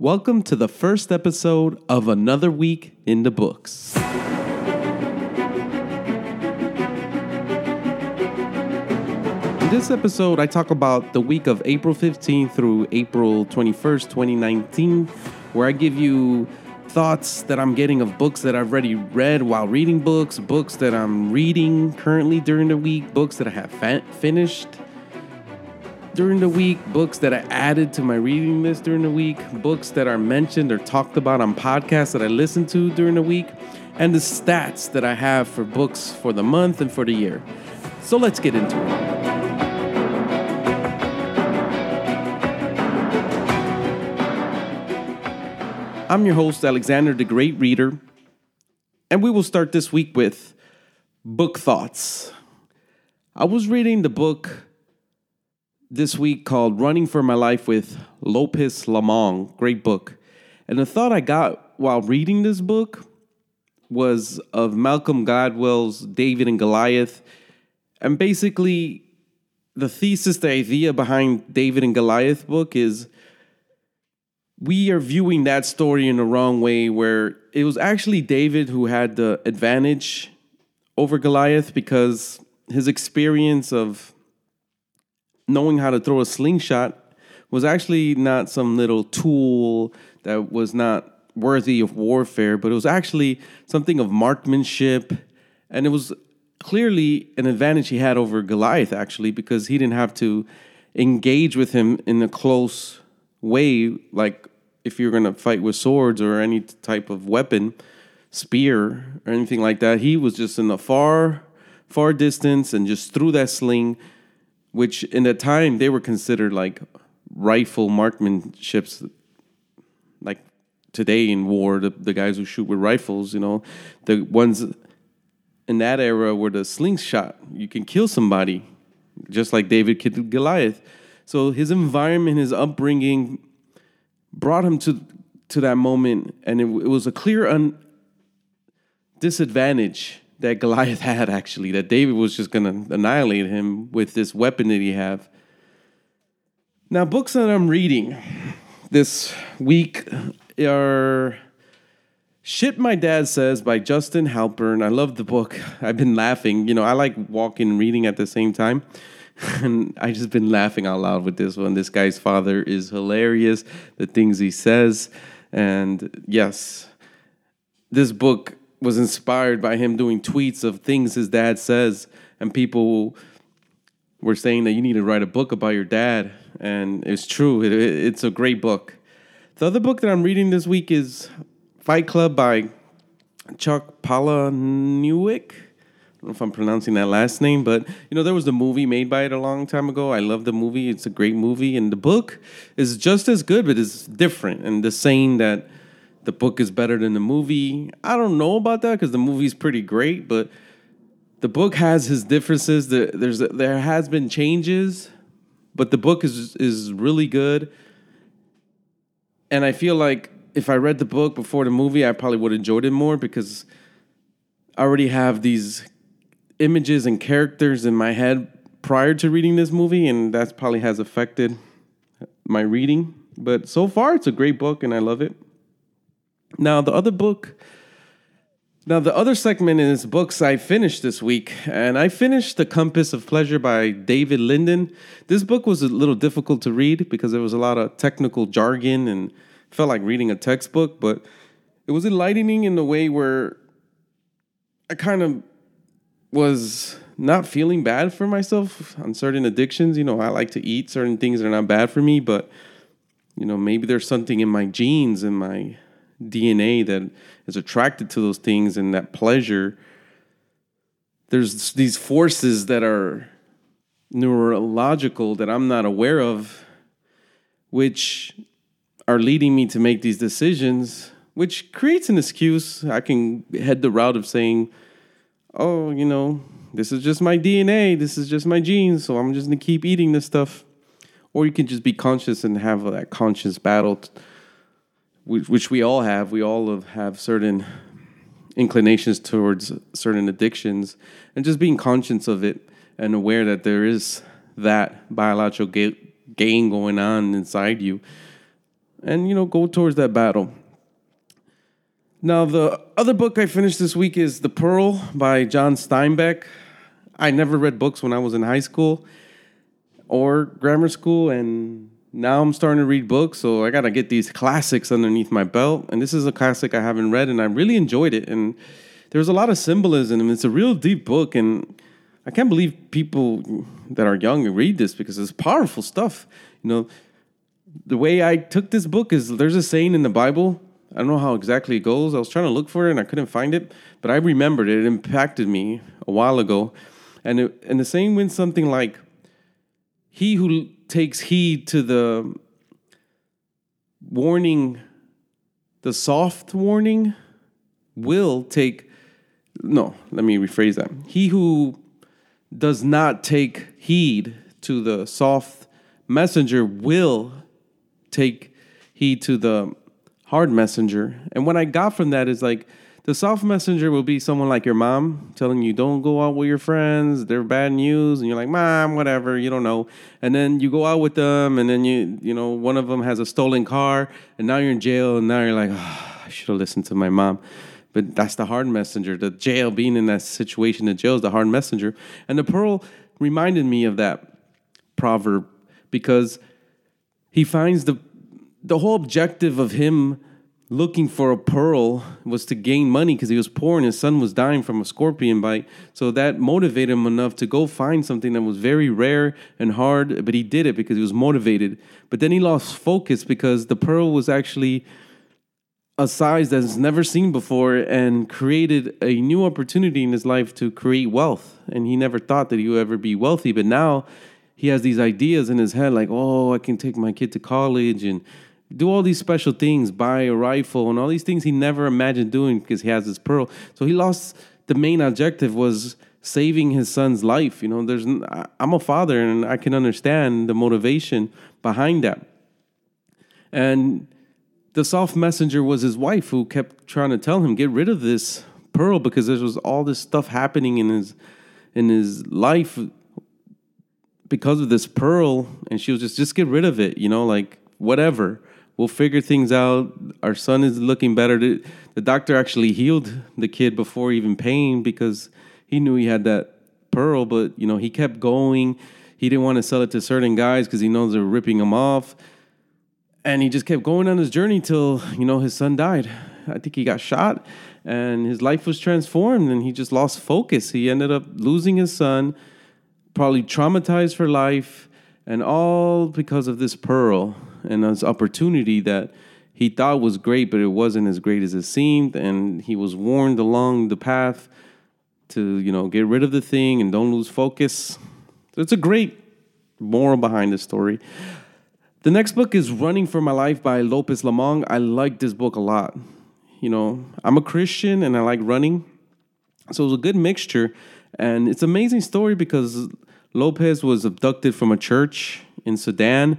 Welcome to the first episode of Another Week in the Books. In this episode, I talk about the week of April 15th through April 21st, 2019, where I give you thoughts that I'm getting of books that I've already read while reading books, books that I'm reading currently during the week, books that I have fa- finished during the week, books that I added to my reading list during the week, books that are mentioned or talked about on podcasts that I listen to during the week, and the stats that I have for books for the month and for the year. So let's get into it. I'm your host, Alexander the Great Reader, and we will start this week with book thoughts. I was reading the book this week called Running for My Life with Lopez Lomong. Great book. And the thought I got while reading this book was of Malcolm Gladwell's David and Goliath. And basically, the thesis, the idea behind David and Goliath book is we are viewing that story in the wrong way where it was actually David who had the advantage over Goliath because his experience of knowing how to throw a slingshot was actually not some little tool that was not worthy of warfare, but it was actually something of marksmanship. And it was clearly an advantage he had over Goliath, actually, because he didn't have to engage with him in a close way, like if you're going to fight with swords or any type of weapon, spear or anything like that. He was just in a far, far distance and just threw that sling which in that time they were considered like rifle marksmanships like today in war the, the guys who shoot with rifles you know? The ones in that era were the slingshot. You can kill somebody just like david killed goliath. So his environment his upbringing brought him to to that moment and it, it was a clear un, disadvantage that Goliath had actually, that David was just to annihilate him with this weapon that he have. Now, books that I'm reading this week are Shit My Dad Says by Justin Halpern. I love the book. I've been laughing. You know, I like walking and reading at the same time. And I just been laughing out loud with this one. This guy's father is hilarious, the things he says. And yes, this book was inspired by him doing tweets of things his dad says, and people were saying that you need to write a book about your dad, and it's true. It, it, it's a great book. The other book that I'm reading this week is Fight Club by Chuck Palahniuk. I don't know if I'm pronouncing that last name, but you know there was a movie made by it a long time ago. I love the movie; it's a great movie, and the book is just as good, but it's different. And the saying that the book is better than the movie. I don't know about that because the movie's pretty great, but the book has his differences. There's there has been changes, but the book is is really good. And I feel like if I read the book before the movie, I probably would enjoyed it more because I already have these images and characters in my head prior to reading this movie, and that probably has affected my reading. But so far, it's a great book, and I love it. Now, the other book, now the other segment is books I finished this week, and I finished The Compass of Pleasure by David Linden. This book was a little difficult to read because there was a lot of technical jargon and felt like reading a textbook, but it was enlightening in the way where I kind of was not feeling bad for myself on certain addictions. You know, I like to eat certain things that are not bad for me, but you know, maybe there's something in my genes in my DNA that is attracted to those things and that pleasure. There's these forces that are neurological that I'm not aware of, which are leading me to make these decisions, which creates an excuse. I can head the route of saying, oh, you know, this is just my DNA, this is just my genes, so I'm just gonna keep eating this stuff. Or you can just be conscious and have that conscious battle which which we all have. We all have certain inclinations towards certain addictions, and just being conscious of it and aware that there is that biological gain going on inside you and you know go towards that battle. Now, the other book I finished this week is The Pearl by John Steinbeck. I never read books when I was in high school or grammar school, and now I'm starting to read books, so I gotta get these classics underneath my belt. And this is a classic I haven't read, and I really enjoyed it. And there's a lot of symbolism, and it's a real deep book. And I can't believe people that are young read this because it's powerful stuff. You know, the way I took this book is there's a saying in the Bible I don't know how exactly it goes. I was trying to look for it and I couldn't find it, but I remembered it. It impacted me a while ago. And it, and the saying went something like, "He who takes heed to the warning, the soft warning, will take." No, let me rephrase that. He who does not take heed to the soft messenger will take heed to the hard messenger. And what I got from that is like the soft messenger will be someone like your mom telling you don't go out with your friends, they're bad news, and you're like, "Mom, whatever, you don't know." And then you go out with them and then you you know, one of them has a stolen car and now you're in jail and now you're like, oh, I should have listened to my mom. But that's the hard messenger. The jail being in that situation, the jail is the hard messenger. And the pearl reminded me of that proverb because he finds the the whole objective of him looking for a pearl was to gain money because he was poor and his son was dying from a scorpion bite. So that motivated him enough to go find something that was very rare and hard, but he did it because he was motivated. But then he lost focus because the pearl was actually a size that's never seen before and created a new opportunity in his life to create wealth. And he never thought that he would ever be wealthy, but now he has these ideas in his head like, oh, I can take my kid to college and do all these special things, buy a rifle, and all these things he never imagined doing because he has this pearl. So he lost the main objective was saving his son's life. You know, there's I'm a father and I can understand the motivation behind that. And the soft messenger was his wife who kept trying to tell him get rid of this pearl because there was all this stuff happening in his in his life because of this pearl and she was just just get rid of it you know like whatever we'll figure things out. Our son is looking better. The doctor actually healed the kid before even paying because he knew he had that pearl, but you know, he kept going. He didn't want to sell it to certain guys because he knows they're ripping him off. And he just kept going on his journey till, you know, his son died. I think he got shot and his life was transformed and he just lost focus. He ended up losing his son, probably traumatized for life, and all because of this pearl and this opportunity that he thought was great, but it wasn't as great as it seemed. And he was warned along the path to, you know, get rid of the thing and don't lose focus. So it's a great moral behind the story. The next book is Running for My Life by Lopez Lomong. I like this book a lot. You know, I'm a Christian and I like running. So it was a good mixture. And it's an amazing story because Lopez was abducted from a church in Sudan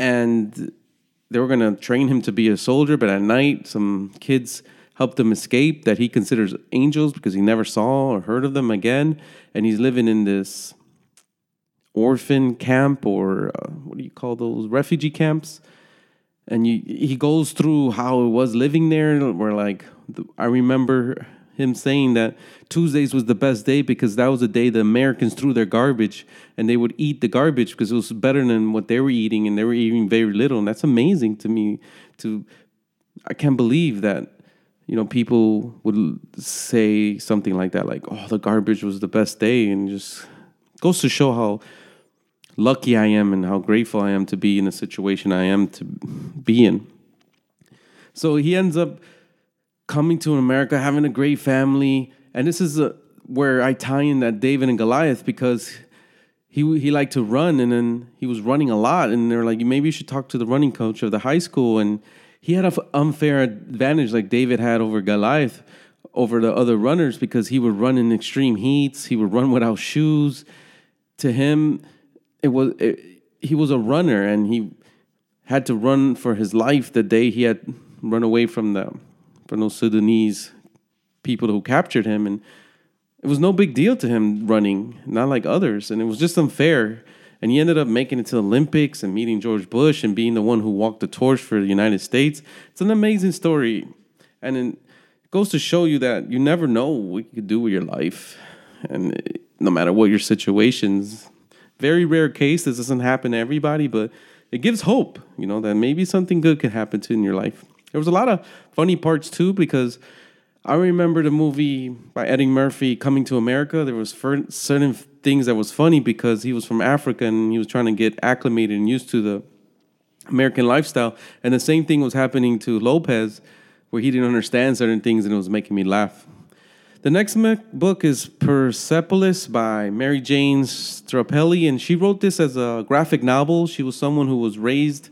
and they were going to train him to be a soldier. But at night, some kids helped him escape that he considers angels because he never saw or heard of them again. And he's living in this orphan camp or uh, what do you call those refugee camps? And you, he goes through how it was living there. Where like I remember him saying that Tuesdays was the best day because that was the day the Americans threw their garbage and they would eat the garbage because it was better than what they were eating and they were eating very little. And that's amazing to me. To I can't believe that you know people would say something like that, like "Oh, the garbage was the best day," and just goes to show how lucky I am and how grateful I am to be in the situation I am to be in. So he ends up coming to America, having a great family, and this is a, where I tie in that David and Goliath because he he liked to run, and then he was running a lot, and they're like, maybe you should talk to the running coach of the high school, and he had an unfair advantage like David had over Goliath over the other runners because he would run in extreme heats, he would run without shoes. To him, it was it, he was a runner, and he had to run for his life the day he had run away from the from those Sudanese people who captured him, and it was no big deal to him running, not like others, and it was just unfair. and he ended up making it to the Olympics and meeting George Bush and being the one who walked the torch for the United States. It's an amazing story, and it goes to show you that you never know what you could do with your life, and no matter what your situations. Very rare case. This doesn't happen to everybody, but it gives hope. You know that maybe something good could happen to in your life. There was a lot of funny parts too because I remember the movie by Eddie Murphy, Coming to America. There was certain things that was funny because he was from Africa and he was trying to get acclimated and used to the American lifestyle. And the same thing was happening to Lopez, where he didn't understand certain things and it was making me laugh. The next book is Persepolis by Mary Jane Scapelli, and she wrote this as a graphic novel. She was someone who was raised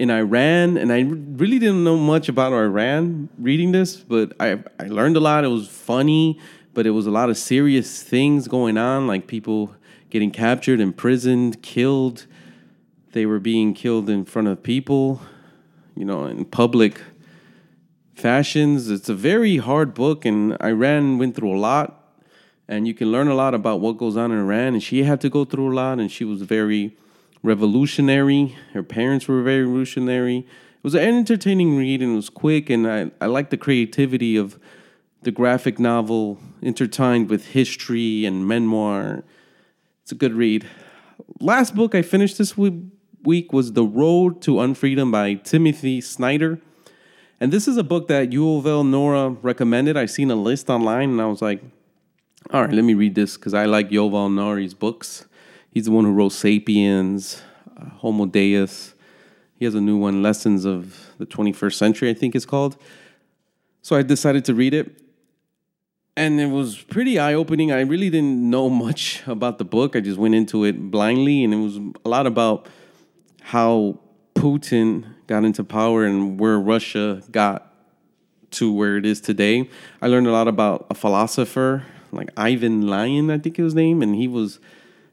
in Iran, and I really didn't know much about Iran reading this, but I I learned a lot. It was funny, but it was a lot of serious things going on, like people getting captured, imprisoned, killed. They were being killed in front of people, you know, in public fashions. It's a very hard book, and Iran went through a lot, and you can learn a lot about what goes on in Iran. And she had to go through a lot, and she was very revolutionary. Her parents were very revolutionary. It was an entertaining read and it was quick, and I, I like the creativity of the graphic novel intertwined with history and memoir. It's a good read. Last book I finished this week was The Road to Unfreedom by Timothy Snyder. And this is a book that Yuval Noah recommended. I seen a list online and I was like, all right, let me read this because I like Yuval Noah's books. He's the one who wrote *Sapiens*, uh, *Homo Deus*. He has a new one, *Lessons of the 21st Century*, I think it's called. So I decided to read it, and it was pretty eye-opening. I really didn't know much about the book. I just went into it blindly, and it was a lot about how Putin got into power and where Russia got to where it is today. I learned a lot about a philosopher like Ivan Ilyin, I think his name, and he was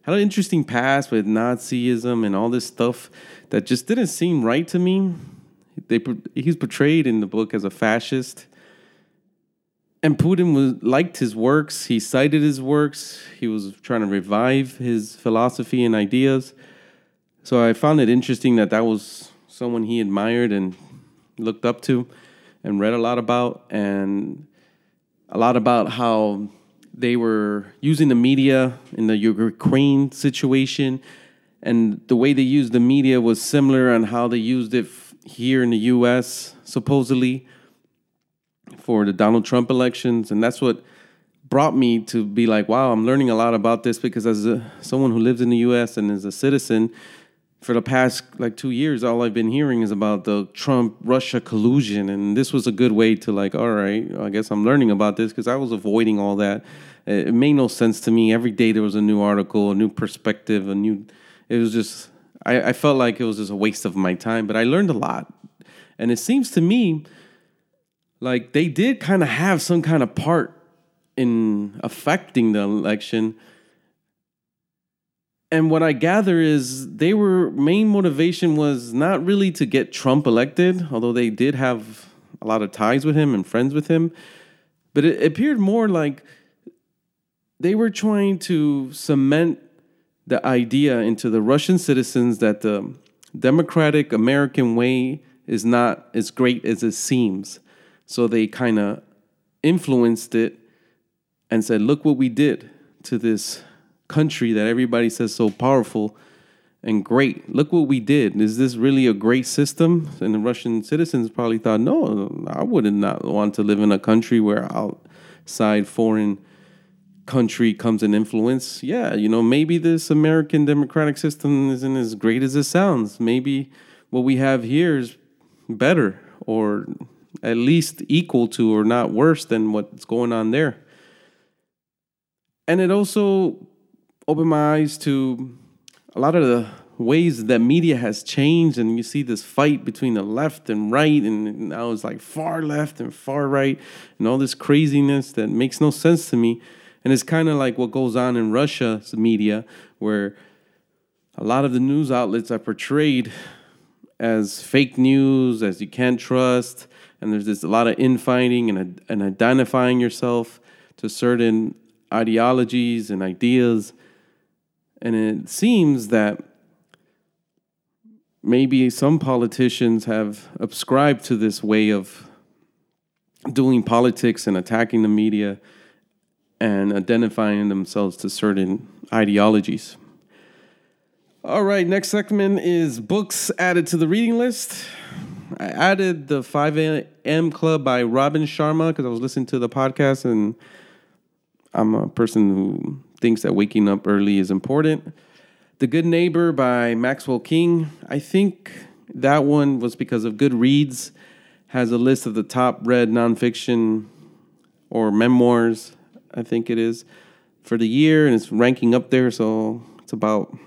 had an interesting past with Nazism and all this stuff that just didn't seem right to me. They he's portrayed in the book as a fascist. And Putin was liked his works. He cited his works. He was trying to revive his philosophy and ideas. So I found it interesting that that was someone he admired and looked up to and read a lot about and a lot about how they were using the media in the Ukraine situation, and the way they used the media was similar on how they used it f- here in the U.S. supposedly for the Donald Trump elections, and that's what brought me to be like, wow, I'm learning a lot about this because as a, someone who lives in the U.S. and is a citizen, for the past like two years, all I've been hearing is about the Trump Russia collusion, and this was a good way to like, all right, I guess I'm learning about this because I was avoiding all that. It made no sense to me. Every day there was a new article, a new perspective, a new. It was just I, I felt like it was just a waste of my time, but I learned a lot, and it seems to me like they did kind of have some kind of part in affecting the election and what I gather is they were main motivation was not really to get Trump elected, although they did have a lot of ties with him and friends with him. But it appeared more like they were trying to cement the idea into the Russian citizens that the democratic American way is not as great as it seems. So they kind of influenced it and said, look what we did to this country that everybody says so powerful and great. Look what we did. Is this really a great system? And the Russian citizens probably thought, no, I would not want to live in a country where outside foreign country comes an influence. Yeah, you know, maybe this American democratic system isn't as great as it sounds. Maybe what we have here is better or at least equal to or not worse than what's going on there. And it also opened my eyes to a lot of the ways that media has changed and you see this fight between the left and right and now it's like far left and far right and all this craziness that makes no sense to me. And it's kind of like what goes on in russia's media where a lot of the news outlets are portrayed as fake news as you can't trust and there's this a lot of infighting and, and identifying yourself to certain ideologies and ideas And it seems that maybe some politicians have subscribed to this way of doing politics and attacking the media and identifying themselves to certain ideologies. All right, next segment is books added to the reading list. I added the 5 a.m. Club by Robin Sharma because I was listening to the podcast and I'm a person who thinks that waking up early is important. The Good Neighbor by Maxwell King. I think that one was because of Goodreads has a list of the top read nonfiction or memoirs, I think it is, for the year, and it's ranking up there. So it's about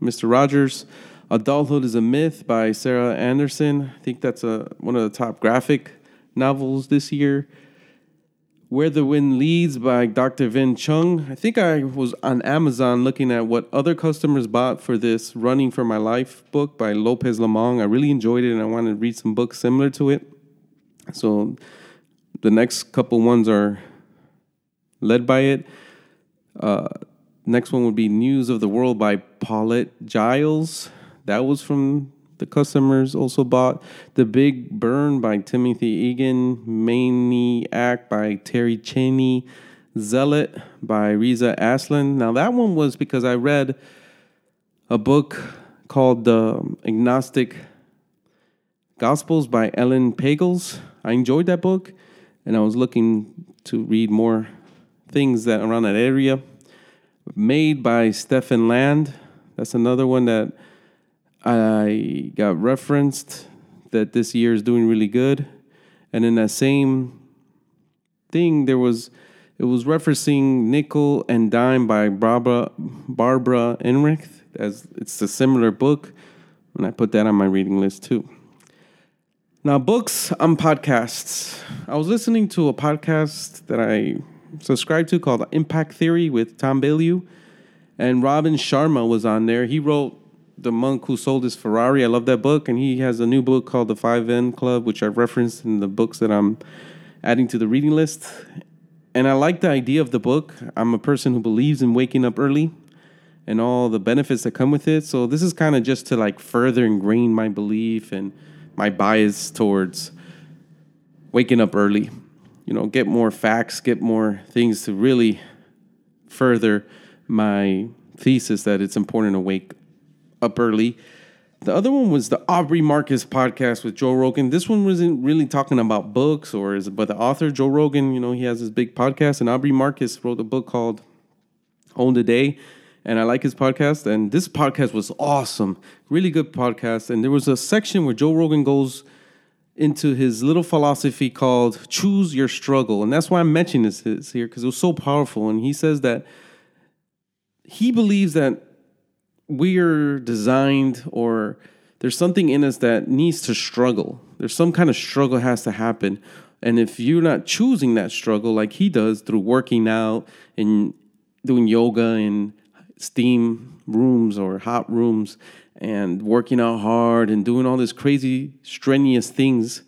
Mr. Rogers. Adulthood is a Myth by Sarah Anderson. I think that's a, one of the top graphic novels this year. Where the Wind Leads by Dr. Vinh Chung. I think I was on Amazon looking at what other customers bought for this Running for My Life book by Lopez Lomong. I really enjoyed it and I wanted to read some books similar to it. So the next couple ones are led by it. Uh, next one would be News of the World by Paulette Jiles. That was from the customers also bought The Big Burn by Timothy Egan, Maniac by Terri Cheney, Zealot by Reza Aslan. Now, that one was because I read a book called The Agnostic Gospels by Ellen Pagels. I enjoyed that book, and I was looking to read more things that around that area. Maid by Stefan Land. That's another one that I got referenced that this year is doing really good. And in that same thing, there was it was referencing Nickel and Dime by Barbara Barbara Ehrenreich as it's a similar book, and I put that on my reading list too. Now, books on podcasts. I was listening to a podcast that I subscribed to called Impact Theory with Tom Bilyeu, and Robin Sharma was on there. He wrote the monk who sold his Ferrari. I love that book, and he has a new book called The Five N Club, which I've referenced in the books that I'm adding to the reading list. And I like the idea of the book. I'm a person who believes in waking up early and all the benefits that come with it. So this is kind of just to like further ingrain my belief and my bias towards waking up early. You know, get more facts, get more things to really further my thesis that it's important to wake up early. The other one was the Aubrey Marcus podcast with Joe Rogan. This one wasn't really talking about books or is but the author Joe Rogan, you know, he has his big podcast and Aubrey Marcus wrote a book called Own the Day and I like his podcast and this podcast was awesome. Really good podcast and there was a section where Joe Rogan goes into his little philosophy called choose your struggle and that's why I'm mentioning this here because it was so powerful and he says that he believes that we're designed or there's something in us that needs to struggle. There's some kind of struggle has to happen. And if you're not choosing that struggle like he does through working out and doing yoga in steam rooms or hot rooms and working out hard and doing all these crazy strenuous things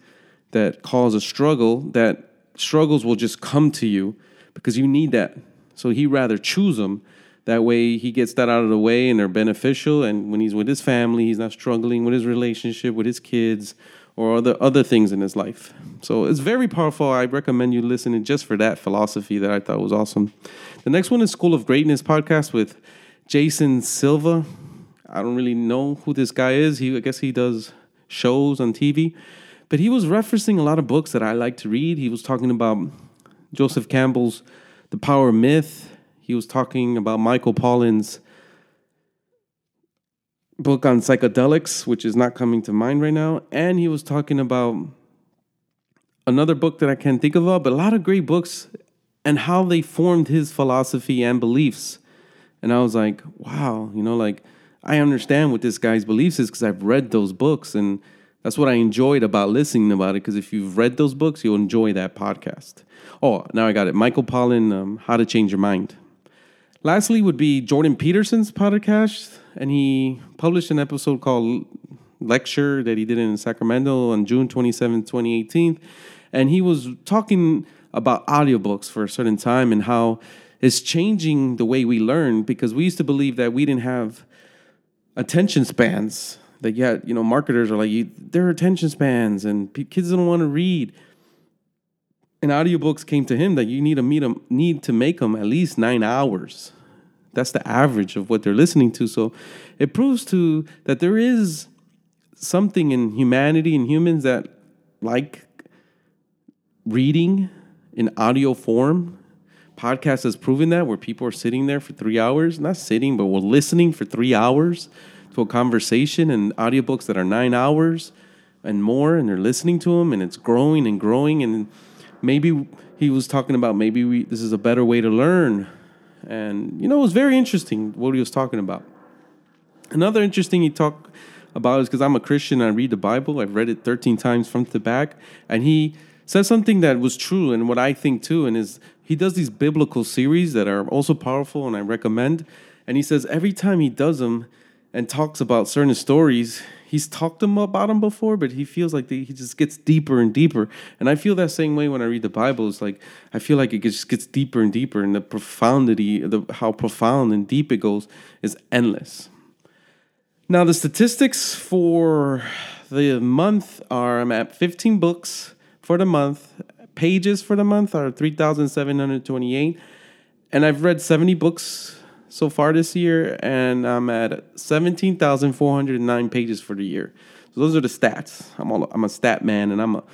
that cause a struggle, that struggles will just come to you because you need that. So he rather choose them that way, he gets that out of the way, and they're beneficial. And when he's with his family, he's not struggling with his relationship with his kids or other other things in his life. So it's very powerful. I recommend you listening just for that philosophy that I thought was awesome. The next one is School of Greatness podcast with Jason Silva. I don't really know who this guy is. He I guess he does shows on TV, but he was referencing a lot of books that I like to read. He was talking about Joseph Campbell's The Power Myth he was talking about Michael Pollan's book on psychedelics, which is not coming to mind right now. And he was talking about another book that I can't think of, but a lot of great books and how they formed his philosophy and beliefs. And I was like, wow, you know, like I understand what this guy's beliefs is because I've read those books. And that's what I enjoyed about listening about it. Because if you've read those books, you'll enjoy that podcast. Oh, now I got it. Michael Pollan, um, How to Change Your Mind. Lastly, would be Jordan Peterson's podcast, and he published an episode called Lecture that he did in Sacramento on June 27, 2018. And he was talking about audiobooks for a certain time and how it's changing the way we learn because we used to believe that we didn't have attention spans. That yet, you know, marketers are like, you, their attention spans, and kids don't want to read. And audiobooks came to him that you need to meet them, need to make them at least nine hours. That's the average of what they're listening to. So it proves to that there is something in humanity and humans that like reading in audio form. Podcast has proven that where people are sitting there for three hours, not sitting, but we're listening for three hours to a conversation and audiobooks that are nine hours and more, and they're listening to them and it's growing and growing. And maybe he was talking about maybe we, this is a better way to learn. And, you know, it was very interesting what he was talking about. Another interesting he talked about is because I'm a Christian I read the Bible. I've read it 13 times front to back. And he said something that was true and what I think too. And is he does these biblical series that are also powerful and I recommend. And he says every time he does them and talks about certain stories, he's talked them about them before, but he feels like he just gets deeper and deeper. And I feel that same way when I read the Bible. It's like I feel like it just gets deeper and deeper, and the profundity, the how profound and deep it goes, is endless. Now the statistics for the month are I'm at 15 books for the month. Pages for the month are 3,728. And I've read 70 books so far this year, and I'm at 17,409 pages for the year. So those are the stats. I'm all, I'm a stat man, and I'm a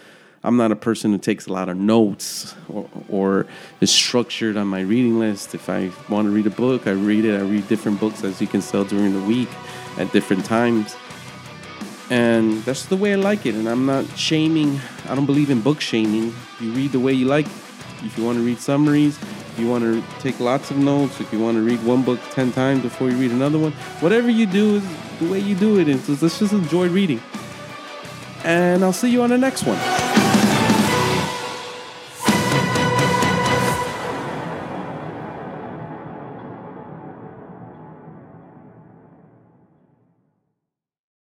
I'm not a person who takes a lot of notes or, or is structured on my reading list. If I want to read a book, I read it. I read different books as you can tell during the week at different times. And that's the way I like it. And I'm not shaming, I don't believe in book shaming. You read the way you like. If you want to read summaries, if you want to take lots of notes, if you want to read one book 10 times before you read another one, whatever you do is the way you do it. And so let's just enjoy reading. And I'll see you on the next one.